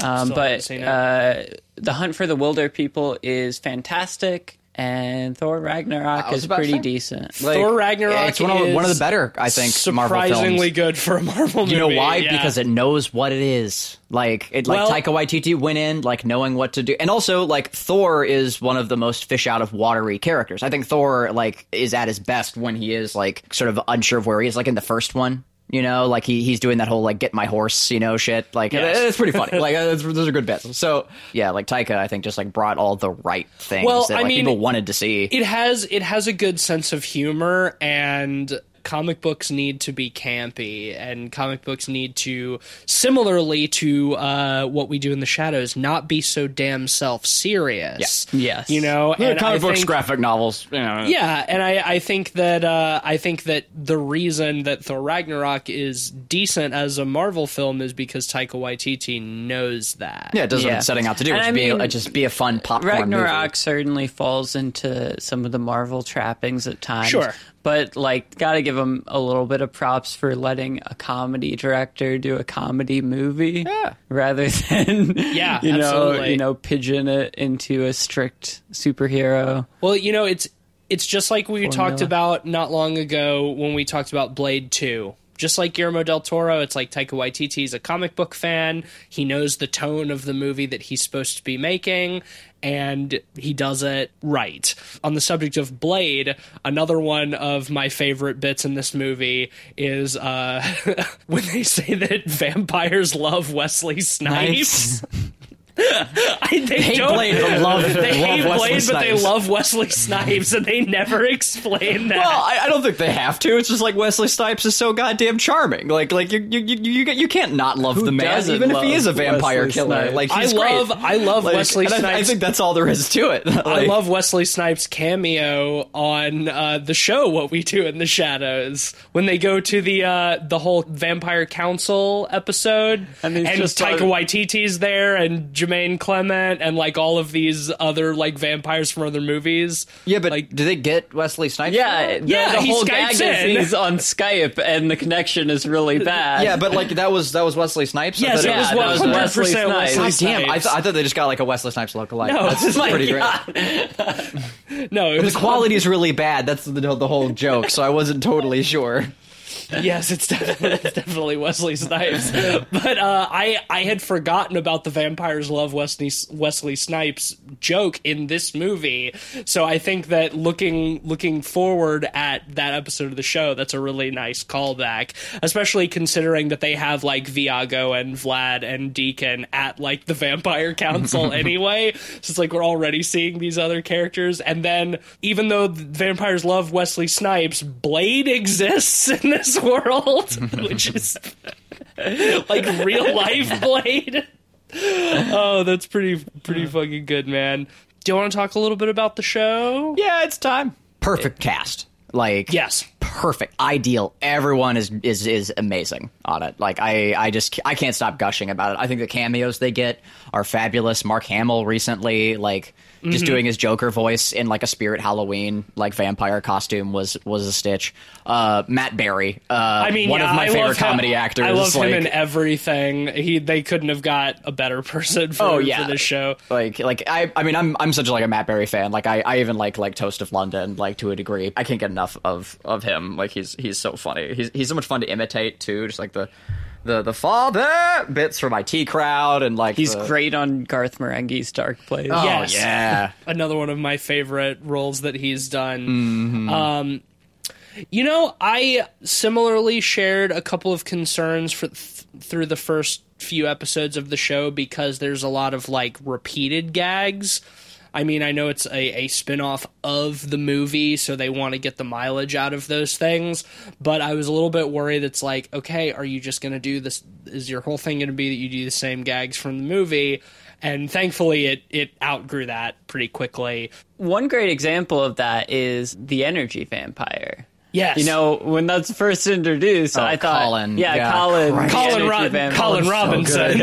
C: Um, but uh, The Hunt for the Wilderpeople is fantastic, and Thor Ragnarok is pretty decent.
B: Like,
A: Thor Ragnarok
B: It's one of, one of the better, I think, Marvel
A: surprisingly
B: films.
A: good for a Marvel movie.
B: You know why?
A: yeah.
B: Because it knows what it is. Like it, like
A: Well-
B: Taika Waititi went in like knowing what to do, and also like Thor is one of the most fish out of watery characters. I think Thor like is at his best when he is like sort of unsure of where he is. Like in the first one, you know, like he he's doing that whole like get my horse, you know, shit. Like
A: Yes.
B: it's pretty funny. like uh, it's, those are good bits. So yeah, like Taika, I think just like brought all the right things
A: Well,
B: that
A: I
B: like
A: mean,
B: people wanted to see.
A: it has it has a good sense of humor and comic books need to be campy and comic books need to similarly to uh, what we do in the shadows not be so damn self-serious
C: Yeah. Yes.
A: you know
B: Yeah,
A: and
B: comic
A: I
B: books,
A: think-
B: graphic novels. You know.
A: yeah, and I, I think that uh, I think that the reason that Thor Ragnarok is decent as a Marvel film is because Taika Waititi knows that.
B: Yeah, it does what it's setting out to do.
C: And
B: Which
C: I
B: be
C: mean,
B: a, just be a fun popcorn
C: Ragnarok
B: movie.
C: certainly falls into some of the Marvel trappings at times.
A: Sure.
C: But like, gotta give him a little bit of props for letting a comedy director do a comedy movie,
B: Yeah.
C: rather than
A: Yeah,
C: you know,
A: absolutely.
C: you know, pigeon it into a strict superhero.
A: Well, you know, it's it's just like we
C: Formula.
A: talked about not long ago when we talked about Blade 2. Just like Guillermo del Toro, it's like Taika Waititi is a comic book fan. He knows the tone of the movie that he's supposed to be making, and he does it right. On the subject of Blade, another one of my favorite bits in this movie is uh, when they say that vampires love Wesley Snipes. I, they
B: Hate
A: don't,
B: Blade, but love-
A: they
B: love
A: hate
B: Wesley
A: Blade, but they love Wesley Snipes, and they never explain that.
B: Well, I, I don't think they have to. It's just like Wesley Snipes is so goddamn charming. Like, like you, you, you, you, you can't not love the man, even if he is a vampire
C: Wesley
B: killer.
C: Snipes?
B: Like,
A: I
B: he's great.
A: love, I love
B: Like,
A: Wesley
B: and I-
A: Snipes.
B: I, think that's all there is to it.
A: I love Wesley Snipes' cameo on uh, the show "What We Do in the Shadows" when they go to the uh, the whole Vampire Council episode,
C: And
A: and,
C: just
A: Taika
C: on-
A: Waititi's there, and Jermaine Clement, and like all of these other like vampires from other movies.
B: Yeah, but
A: like
B: do they get Wesley Snipes?
C: Yeah, the,
A: Yeah,
C: the
A: he
C: whole
A: Skypes
C: gag
A: in.
C: is he's on Skype and the connection is really bad.
B: Yeah, but like that was that was Wesley Snipes. I
A: yes,
B: thought
A: it was
C: that was Wesley Snipes.
A: Wesley
B: God damn! I, th- I thought they just got like a Wesley Snipes lookalike.
A: No,
B: that's
A: it's my
B: pretty
C: God.
B: great.
A: no, it
B: The
A: was
B: quality is really bad. That's the, the whole joke. So I wasn't totally sure.
A: Yes, it's definitely, it's definitely Wesley Snipes. But uh, I I had forgotten about the vampires love Wesley Wesley Snipes joke in this movie. So I think that looking looking forward at that episode of the show, that's a really nice callback, especially considering that they have like Viago and Vlad and Deacon at like the Vampire Council anyway. So it's like we're already seeing these other characters, and then even though the vampires love Wesley Snipes, Blade exists in this world, which is like real life Blade. Oh, that's pretty pretty fucking good, man. Do you want to talk a little bit about the show?
B: Yeah, it's time. Perfect cast. Like
A: Yes.
B: perfect, ideal. Everyone is is is amazing on it. Like I I just I can't stop gushing about it. I think the cameos they get are fabulous. Mark Hamill recently like just doing his Joker voice in like a Spirit Halloween like vampire costume was was a stitch. Uh, Matt Berry, uh,
A: I mean,
B: one
A: yeah,
B: of my
A: I
B: favorite
A: love him-
B: comedy actors.
A: I love
B: like,
A: him in everything. He they couldn't have got a better person for,
B: Oh, yeah.
A: for this show.
B: like like I I mean I'm I'm such like a Matt Berry fan. Like I, I even like like Toast of London like to a degree. I can't get enough of of him. Like he's he's so funny. He's he's so much fun to imitate too. Just like the the the father bits from IT crowd and like
C: he's
B: the-
C: great on Garth Marenghi's Dark Place.
B: Oh
A: Yes.
B: yeah.
A: Another one of my favorite roles that he's done.
B: Mm-hmm.
A: Um, you know, I similarly shared a couple of concerns for th- through the first few episodes of the show because there's a lot of like repeated gags. I mean, I know it's a, a spin off of the movie, so they want to get the mileage out of those things. But I was a little bit worried it's like, okay, are you just going to do this? Is your whole thing going to be that you do the same gags from the movie? And thankfully, it, it outgrew that pretty quickly.
C: One great example of that is the energy vampire.
A: Yes.
C: You know, when that's first introduced,
B: Oh,
C: I thought,
B: Colin.
C: yeah,
B: Yeah,
C: Colin,
B: Christ.
A: Colin,
C: energy
A: Ro- Colin Robinson,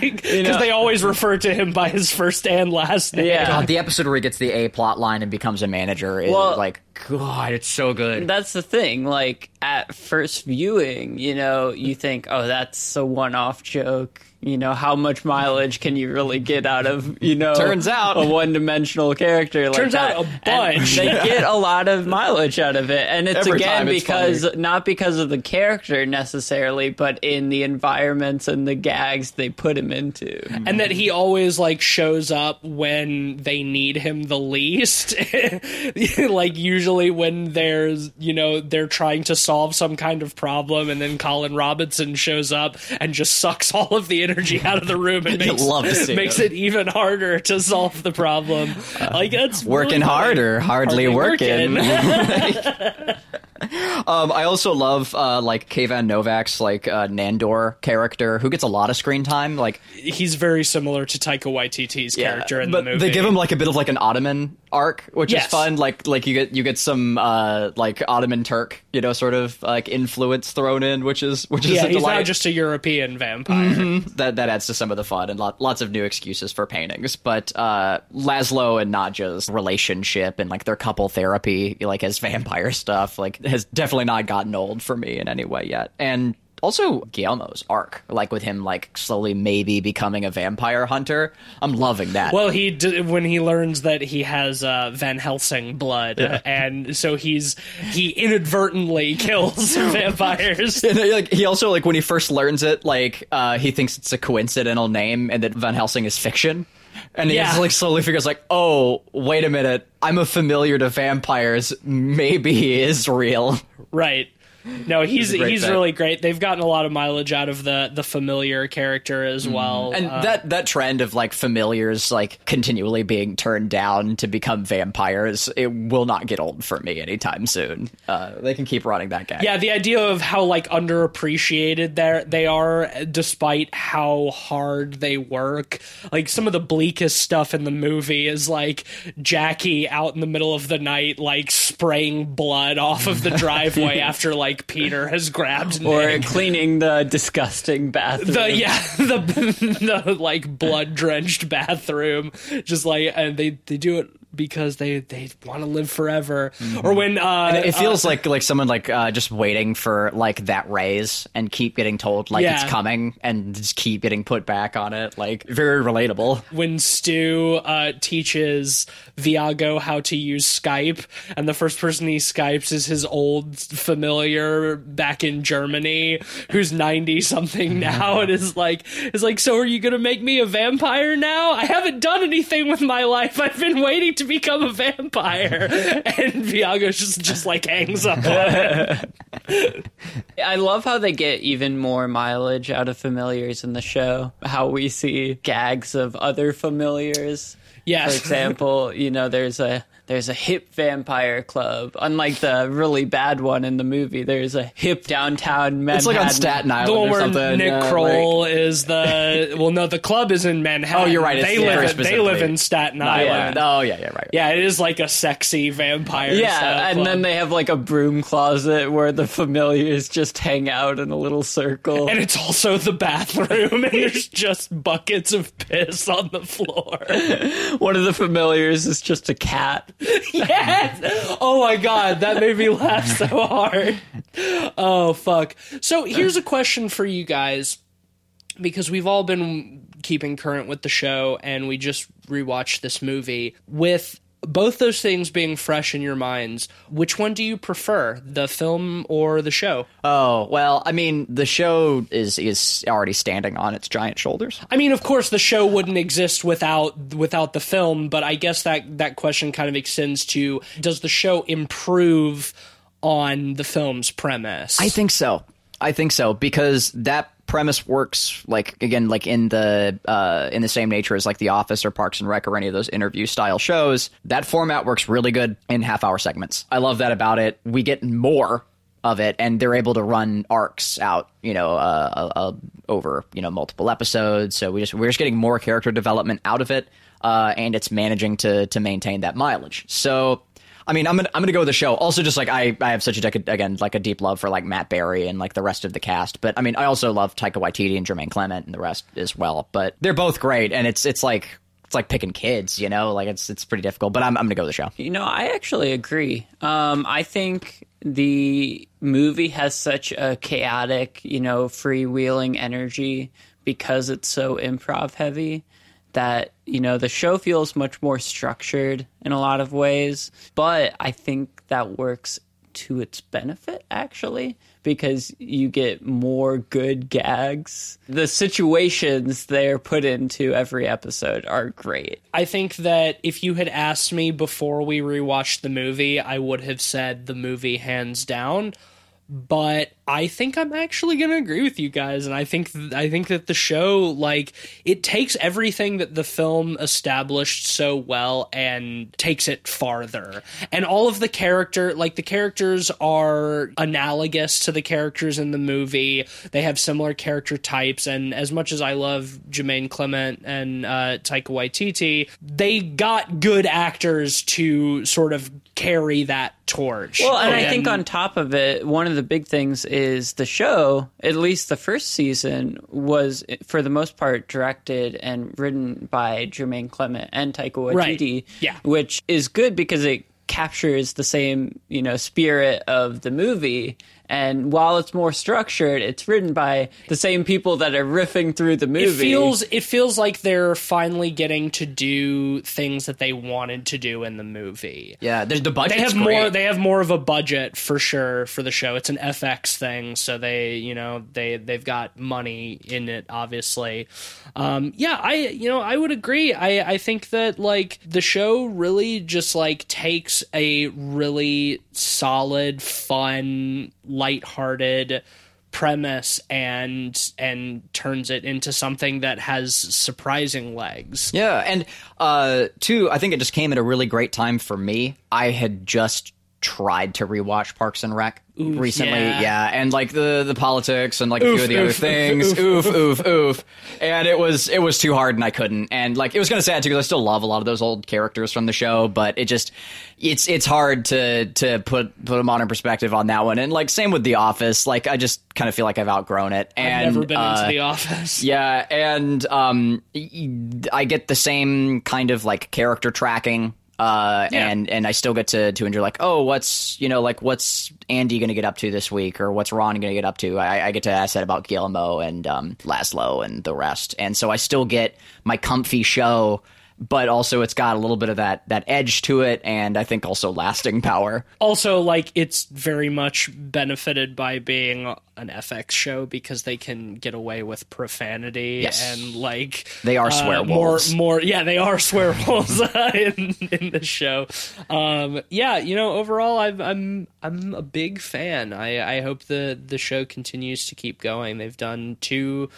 A: because
C: You know-
A: they always refer to him by his first and last name.
C: Yeah.
B: God, the episode where he gets the A plot line and becomes a manager is
C: Well-
B: like, God, it's so good.
C: That's the thing. Like at first viewing, you know, you think, oh, that's a one-off joke. You know, how much mileage can you really get out of, you know,
B: Turns out.
C: a one-dimensional character like
A: Turns
C: that?
A: out a
C: And
A: bunch.
C: they get a lot of mileage out of it, and it's
B: Every
C: again
B: it's
C: because
B: funny.
C: not because of the character necessarily, but in the environments and the gags they put him into.
A: and that he always like shows up when they need him the least like usually when there's you know they're trying to solve some kind of problem and then colin robinson shows up and just sucks all of the energy out of the room and makes,
B: see
A: makes
B: it.
A: it even harder to solve the problem uh, like it's
B: working
A: really
B: hard or hardly,
A: Hardly
B: working.
A: working.
B: um, I also love uh, like Kayvan Novak's like uh, Nandor character who gets a lot of screen time. Like,
A: he's very similar to taika waititi's character in
B: but
A: the movie
B: they give him like a bit of like an Ottoman arc, which
A: Yes.
B: is fun. Like, like you get you get some uh, like Ottoman Turk, you know, sort of like influence thrown in, which is which is
A: yeah
B: a
A: he's
B: delight.
A: not just a european vampire
B: that that adds to some of the fun and lot, lots of new excuses for paintings. But uh, Laszlo and Nadja's relationship and like their couple therapy, like as vampire stuff, like has definitely not gotten old for me in any way yet. And also Guillermo's arc, like with him like slowly maybe becoming a vampire hunter. I'm loving that.
A: Well, he d- when he learns that he has uh, Van Helsing blood, and so he's he inadvertently kills vampires.
B: And, like he also like when he first learns it, like uh, he thinks it's a coincidental name and that Van Helsing is fiction. And he
A: Yeah.
B: just, like slowly figures like, oh, wait a minute, I'm a familiar to vampires. Maybe he is real.
A: right. No, he's
B: a great
A: he's really great. They've gotten a lot of mileage out of the the familiar character as well.
B: And
A: Uh,
B: that that trend of like familiars like continually being turned down to become vampires, it will not get old for me anytime soon. Uh, they can keep running that gag.
A: yeah, the idea of how like underappreciated they they are, despite how hard they work. Like some of the bleakest stuff in the movie is like Jackie out in the middle of the night, like spraying blood off of the driveway after like Peter has grabbed
C: Or
A: Nick.
C: cleaning the disgusting bathroom.
A: the yeah the the like blood drenched bathroom just like and they they do it because they they want to live forever or when uh
B: It feels like like someone like uh, just waiting for like that raise and keep getting told like
A: Yeah.
B: it's coming and just keep getting put back on it. Like very relatable.
A: when Stu uh, teaches Viago how to use Skype, and the first person he Skypes is his old familiar back in Germany, who's ninety something now, and is like, is like, so are you gonna make me a vampire now? I haven't done anything with my life. I've been waiting to become a vampire, and Viago just just like hangs up.
C: I love how they get even more mileage out of familiars in the show. How we see gags of other familiars.
A: Yes.
C: For example, you know, there's a there's a hip vampire club. Unlike the really bad one in the movie, there's a hip downtown Manhattan.
B: It's like on Staten Island
A: The one
B: or
A: where
B: something.
A: Nick
B: uh,
A: Kroll
B: like-
A: is the well, no, the club is in Manhattan.
B: Oh, you're right, it's
A: They
B: very
A: live. They live in Staten
B: yeah.
A: Island.
B: Oh yeah, yeah, right.
A: Yeah, it is like a sexy vampire.
C: Yeah, and
A: club.
C: then they have like a broom closet where the familiars just hang out in a little circle.
A: and it's also the bathroom, and there's just buckets of piss on the floor.
C: One of the familiars is just a cat.
A: yes. Oh my god, that made me laugh so hard. Oh fuck. So here's a question for you guys because we've all been keeping current with the show and we just rewatched this movie with both those things being fresh in your minds, which one do you prefer, the film or the show?
B: Oh well, I mean, the show is is already standing on its giant shoulders.
A: I mean, of course, the show wouldn't exist without without the film, but I guess that that question kind of extends to: Does the show improve on the film's premise?
B: I think so. I think so because that premise works like again like in the uh, in the same nature as like The Office or Parks and Rec or any of those interview style shows. That format works really good in half hour segments. I love that about it. We get more of it, and they're able to run arcs out, you know, uh, uh, uh, over you know multiple episodes. So we just we're just getting more character development out of it, uh, and it's managing to to maintain that mileage. So. I mean, I'm gonna I'm gonna go with the show. Also, just like I, I have such a again like a deep love for like Matt Berry and like the rest of the cast. But I mean, I also love Taika Waititi and Jermaine Clement and the rest as well. But they're both great, and it's it's like it's like picking kids, you know, like it's it's pretty difficult. But I'm I'm gonna go with the show.
C: You know, I actually agree. Um, I think the movie has such a chaotic, you know, freewheeling energy because it's so improv heavy that you know the show feels much more structured in a lot of ways but i think that works to its benefit actually because you get more good gags the situations they're put into every episode are great
A: I think that if you had asked me before we rewatched the movie, I would have said the movie hands down. But I think I'm actually going to agree with you guys, and I think th- I think that the show like it takes everything that the film established so well and takes it farther. And all of the character, like the characters, are analogous to the characters in the movie. They have similar character types, and as much as I love Jermaine Clement and uh, Taika Waititi, they got good actors to sort of carry that torch.
C: Well, and I think on top of it, one of the big things is the show, at least the first season, was for the most part directed and written by Jermaine Clement and Taika Waititi.
A: Right. Yeah.
C: Which is good because it captures the same, you know, spirit of the movie. And while it's more structured, it's written by the same people that are riffing through the movie.
A: it feels it feels like they're finally getting to do things that they wanted to do in the movie.
B: Yeah, there's the budget.
A: They have more they have more of a budget for sure for the show. It's an FX thing, so they, you know, they they've got money in it obviously. Um yeah, I you know, I would agree. I I think that like the show really just like takes a really solid, fun, lighthearted premise and and turns it into something that has surprising legs.
B: Yeah, and uh, two, I think it just came at a really great time for me. I had just tried to rewatch Parks and Rec recently,
A: yeah.
B: yeah. and like the the politics and like a few of the other things, oof, oof, oof, and it was it was too hard, and I couldn't, and like it was kind of sad too because I still love a lot of those old characters from the show, but it just it's it's hard to to put put them on in perspective on that one, and like same with The Office, like I just kind of feel like I've outgrown it, and
A: I've never been
B: uh,
A: into the office.
B: yeah, and um, I get the same kind of like character tracking. Uh,
A: Yeah.
B: and and I still get to to enjoy like oh what's you know like what's Andy gonna get up to this week? Or what's Ron gonna get up to? I, I get to ask that about Guillermo and um, Laszlo and the rest. And so I still get my comfy show but also it's got a little bit of that that edge to it and I think also lasting power
A: also like it's very much benefited by being an FX show because they can get away with profanity
B: Yes.
A: and like
B: They are
A: uh,
B: swear
A: more
B: wolves.
A: more yeah they are swear wolves in in the show um yeah you know overall I've, I'm I'm a big fan I I hope the the show continues to keep going they've done two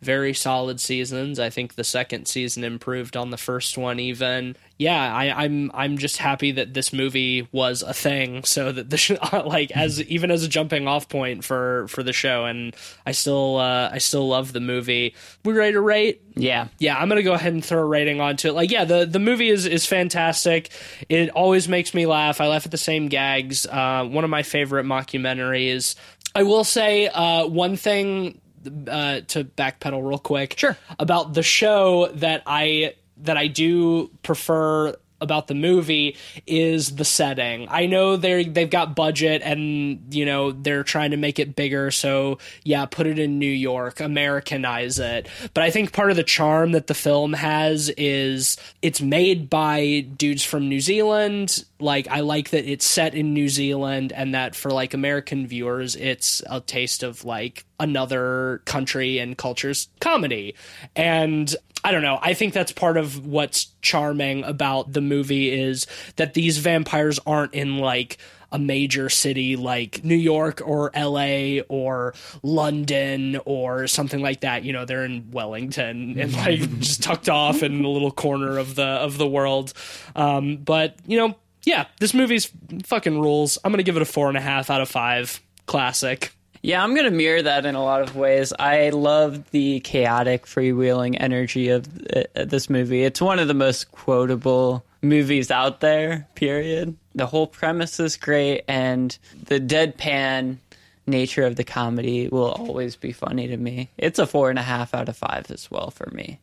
A: very solid seasons. I think the second season improved on the first one even. Yeah, I, I'm I'm just happy that this movie was a thing, so that the sh- like as even as a jumping off point for for the show, and I still uh, I still love the movie. We ready to rate?
C: yeah.
A: Yeah, I'm gonna go ahead and throw a rating onto it. Like, yeah, the the movie is is fantastic. It always makes me laugh. I laugh at the same gags. Uh, one of my favorite mockumentaries. I will say uh, one thing uh, to backpedal real quick.
B: Sure.
A: About the show that I that I do prefer about the movie is the setting. I know they're they've got budget and you know they're trying to make it bigger, so yeah, put it in New York, Americanize it. But I think part of the charm that the film has is it's made by dudes from New Zealand. Like I like that it's set in New Zealand and that for like American viewers it's a taste of like another country and culture's comedy. And I don't know. I think that's part of what's charming about the movie is that these vampires aren't in like a major city like New York or LA or London or something like that. You know, they're in Wellington and like just tucked off in a little corner of the of the world. Um, but you know, yeah, this movie's fucking rules. I'm gonna give it a four and a half out of five. Classic.
C: Yeah, I'm going to mirror that in a lot of ways. I love the chaotic, freewheeling energy of uh, this movie. It's one of the most quotable movies out there, period. The whole premise is great, and the deadpan nature of the comedy will always be funny to me. It's a four and a half out of five as well for me.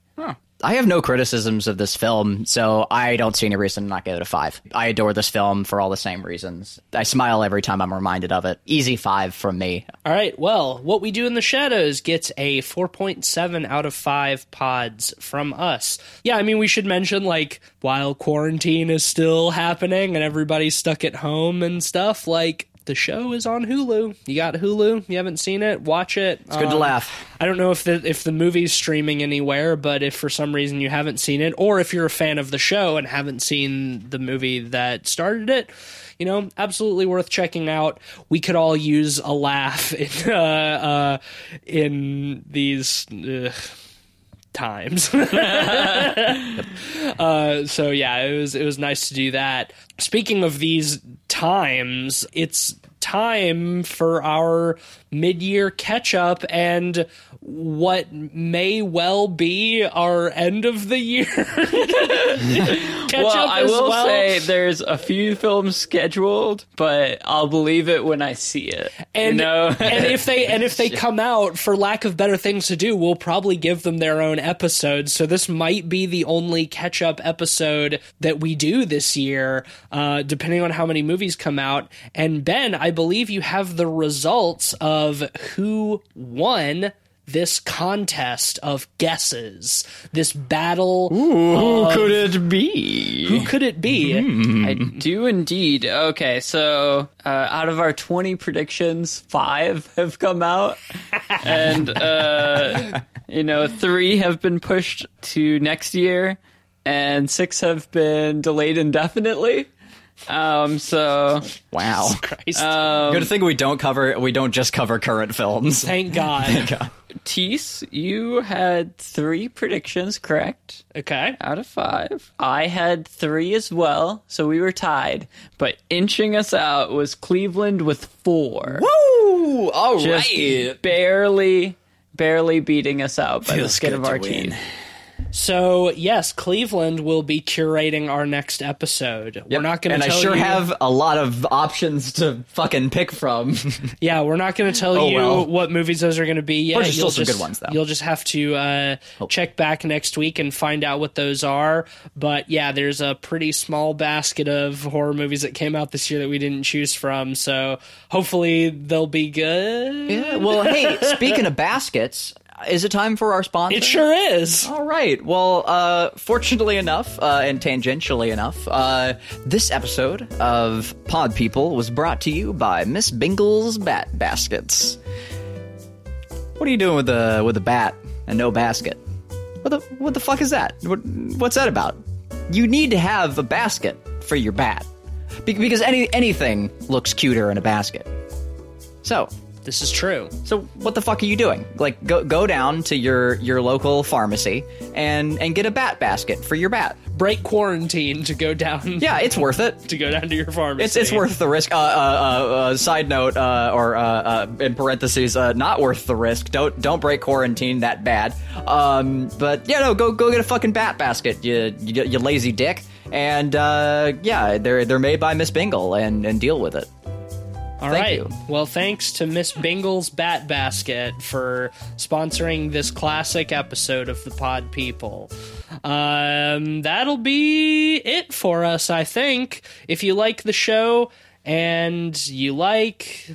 B: I have no criticisms of this film, so I don't see any reason not to not give it a five. I adore this film for all the same reasons. I smile every time I'm reminded of it. Easy five from me.
A: All right. Well, what we do in the shadows gets a 4.7 out of 5 pods from us. Yeah, I mean, we should mention like while quarantine is still happening and everybody's stuck at home and stuff, like the show is on Hulu. You got Hulu? You haven't seen it? Watch it.
B: It's good to laugh.
A: I don't know if the if the movie's streaming anywhere, but if for some reason you haven't seen it, or if you're a fan of the show and haven't seen the movie that started it, you know, absolutely worth checking out. We could all use a laugh in uh, uh, in these. Uh, times. uh, so yeah, it was it was nice to do that. Speaking of these times, it's time for our mid-year catch-up and what may well be our end of the year catch
C: well, I will
A: well.
C: say there's a few films scheduled, but I'll believe it when I see it.
A: and
C: you know?
A: and if they and if they come out for lack of better things to do, we'll probably give them their own episodes. So this might be the only catch up episode that we do this year, uh, depending on how many movies come out. And Ben, I believe you have the results of who won. This contest of guesses, this battle.
B: Who could it be?
A: Who could it be?
C: I do indeed. Okay, so uh, out of our 20 predictions, five have come out. and, uh, you know, three have been pushed to next year, and six have been delayed indefinitely. Um, so,
B: Wow.
A: Christ.
B: Good thing we don't cover. We don't just cover current films.
A: Thank God.
C: Tease, you had three predictions correct.
A: Okay.
C: out of five. I had three as well, so we were tied. But inching us out was Cleveland with four.
B: Woo! All
C: Just
B: right.
C: barely, barely beating us out by the skin
B: good
C: of
B: to
C: our
B: win.
C: teeth.
A: So yes, Cleveland will be curating our next episode. We're not going to,
B: and
A: I
B: sure
A: you.
B: have a lot of options to fucking pick from.
A: yeah, we're not going to tell
B: Oh,
A: you
B: well.
A: what movies those are going to be yet.
B: There's still
A: You'll
B: some
A: just-
B: good ones, though.
A: You'll just have to uh, check back next week and find out what those are. But yeah, there's a pretty small basket of horror movies that came out this year that we didn't choose from. So hopefully they'll be good.
B: yeah. Well, hey, speaking of baskets, is it time for our sponsor?
A: It sure is.
B: All right. Well, uh, fortunately enough, uh, and tangentially enough, uh, this episode of Pod People was brought to you by Miss Bingle's Bat Baskets. What are you doing with the with the bat and no basket? What the what the fuck is that? What, what's that about? You need to have a basket for your bat Be- because any anything looks cuter in a basket. So
A: This is true.
B: so what the fuck are you doing? Like go go down to your your local pharmacy and and get a bat basket for your bat.
A: Break quarantine to go down.
B: Yeah, it's worth it.
A: To go down to your pharmacy.
B: It's it's worth the risk. Uh, uh, uh, uh, side note, uh, or uh, uh, in parentheses, uh, not worth the risk. Don't don't break quarantine that bad. Um, but yeah, no, go go get a fucking bat basket, you you, you lazy dick. And uh, yeah, they're they're made by Miss Bingle, and and deal with it.
A: All
B: Thank
A: right.
B: you.
A: Well, thanks to Miss Bingle's Bat Basket for sponsoring this classic episode of the Pod People. Um, that'll be it for us, I think. If you like the show and you like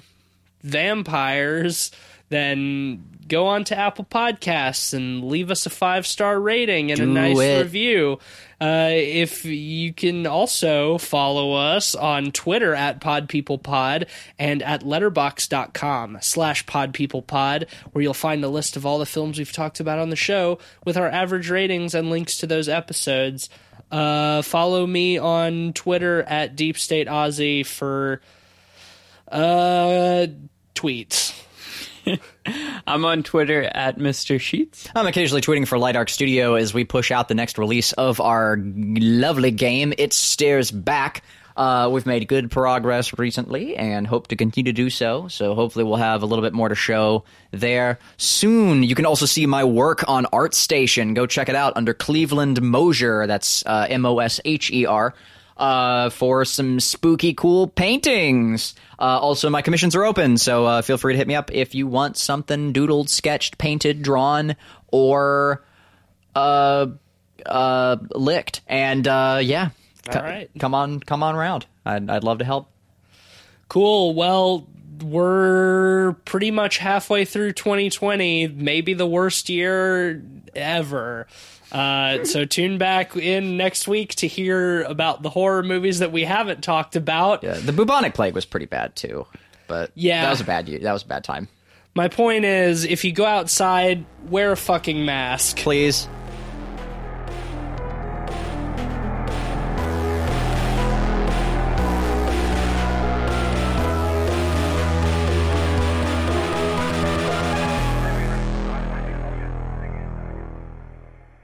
A: vampires, then go on to Apple Podcasts and leave us a five star rating and a nice
B: it.
A: review. Uh, if you can also follow us on Twitter at PodPeoplePod and at letterboxd.com slash PodPeoplePod, where you'll find a list of all the films we've talked about on the show with our average ratings and links to those episodes. Uh, follow me on Twitter at Deep State Aussie for uh, tweets.
C: I'm on Twitter at Mr. Sheets.
B: I'm occasionally tweeting for Light Arc Studio as we push out the next release of our lovely game, It Stares Back. Uh, we've made good progress recently and hope to continue to do so. So hopefully we'll have a little bit more to show there soon. You can also see my work on ArtStation. Go check it out under Cleveland Mosher. That's uh, M O S H E R. Uh, for some spooky, cool paintings. Uh, also, my commissions are open, so uh, feel free to hit me up if you want something doodled, sketched, painted, drawn, or uh, uh, licked. And uh, yeah,
A: All right.
B: come on, come on round. I'd, I'd love to help.
A: Cool. Well, we're pretty much halfway through 2020, maybe the worst year ever. Uh, so tune back in next week to hear about the horror movies that we haven't talked about.
B: Yeah, the bubonic plague was pretty bad too, but
A: Yeah.
B: that was a bad year. That was a bad time.
A: My point is, if you go outside, wear a fucking mask.
B: Please.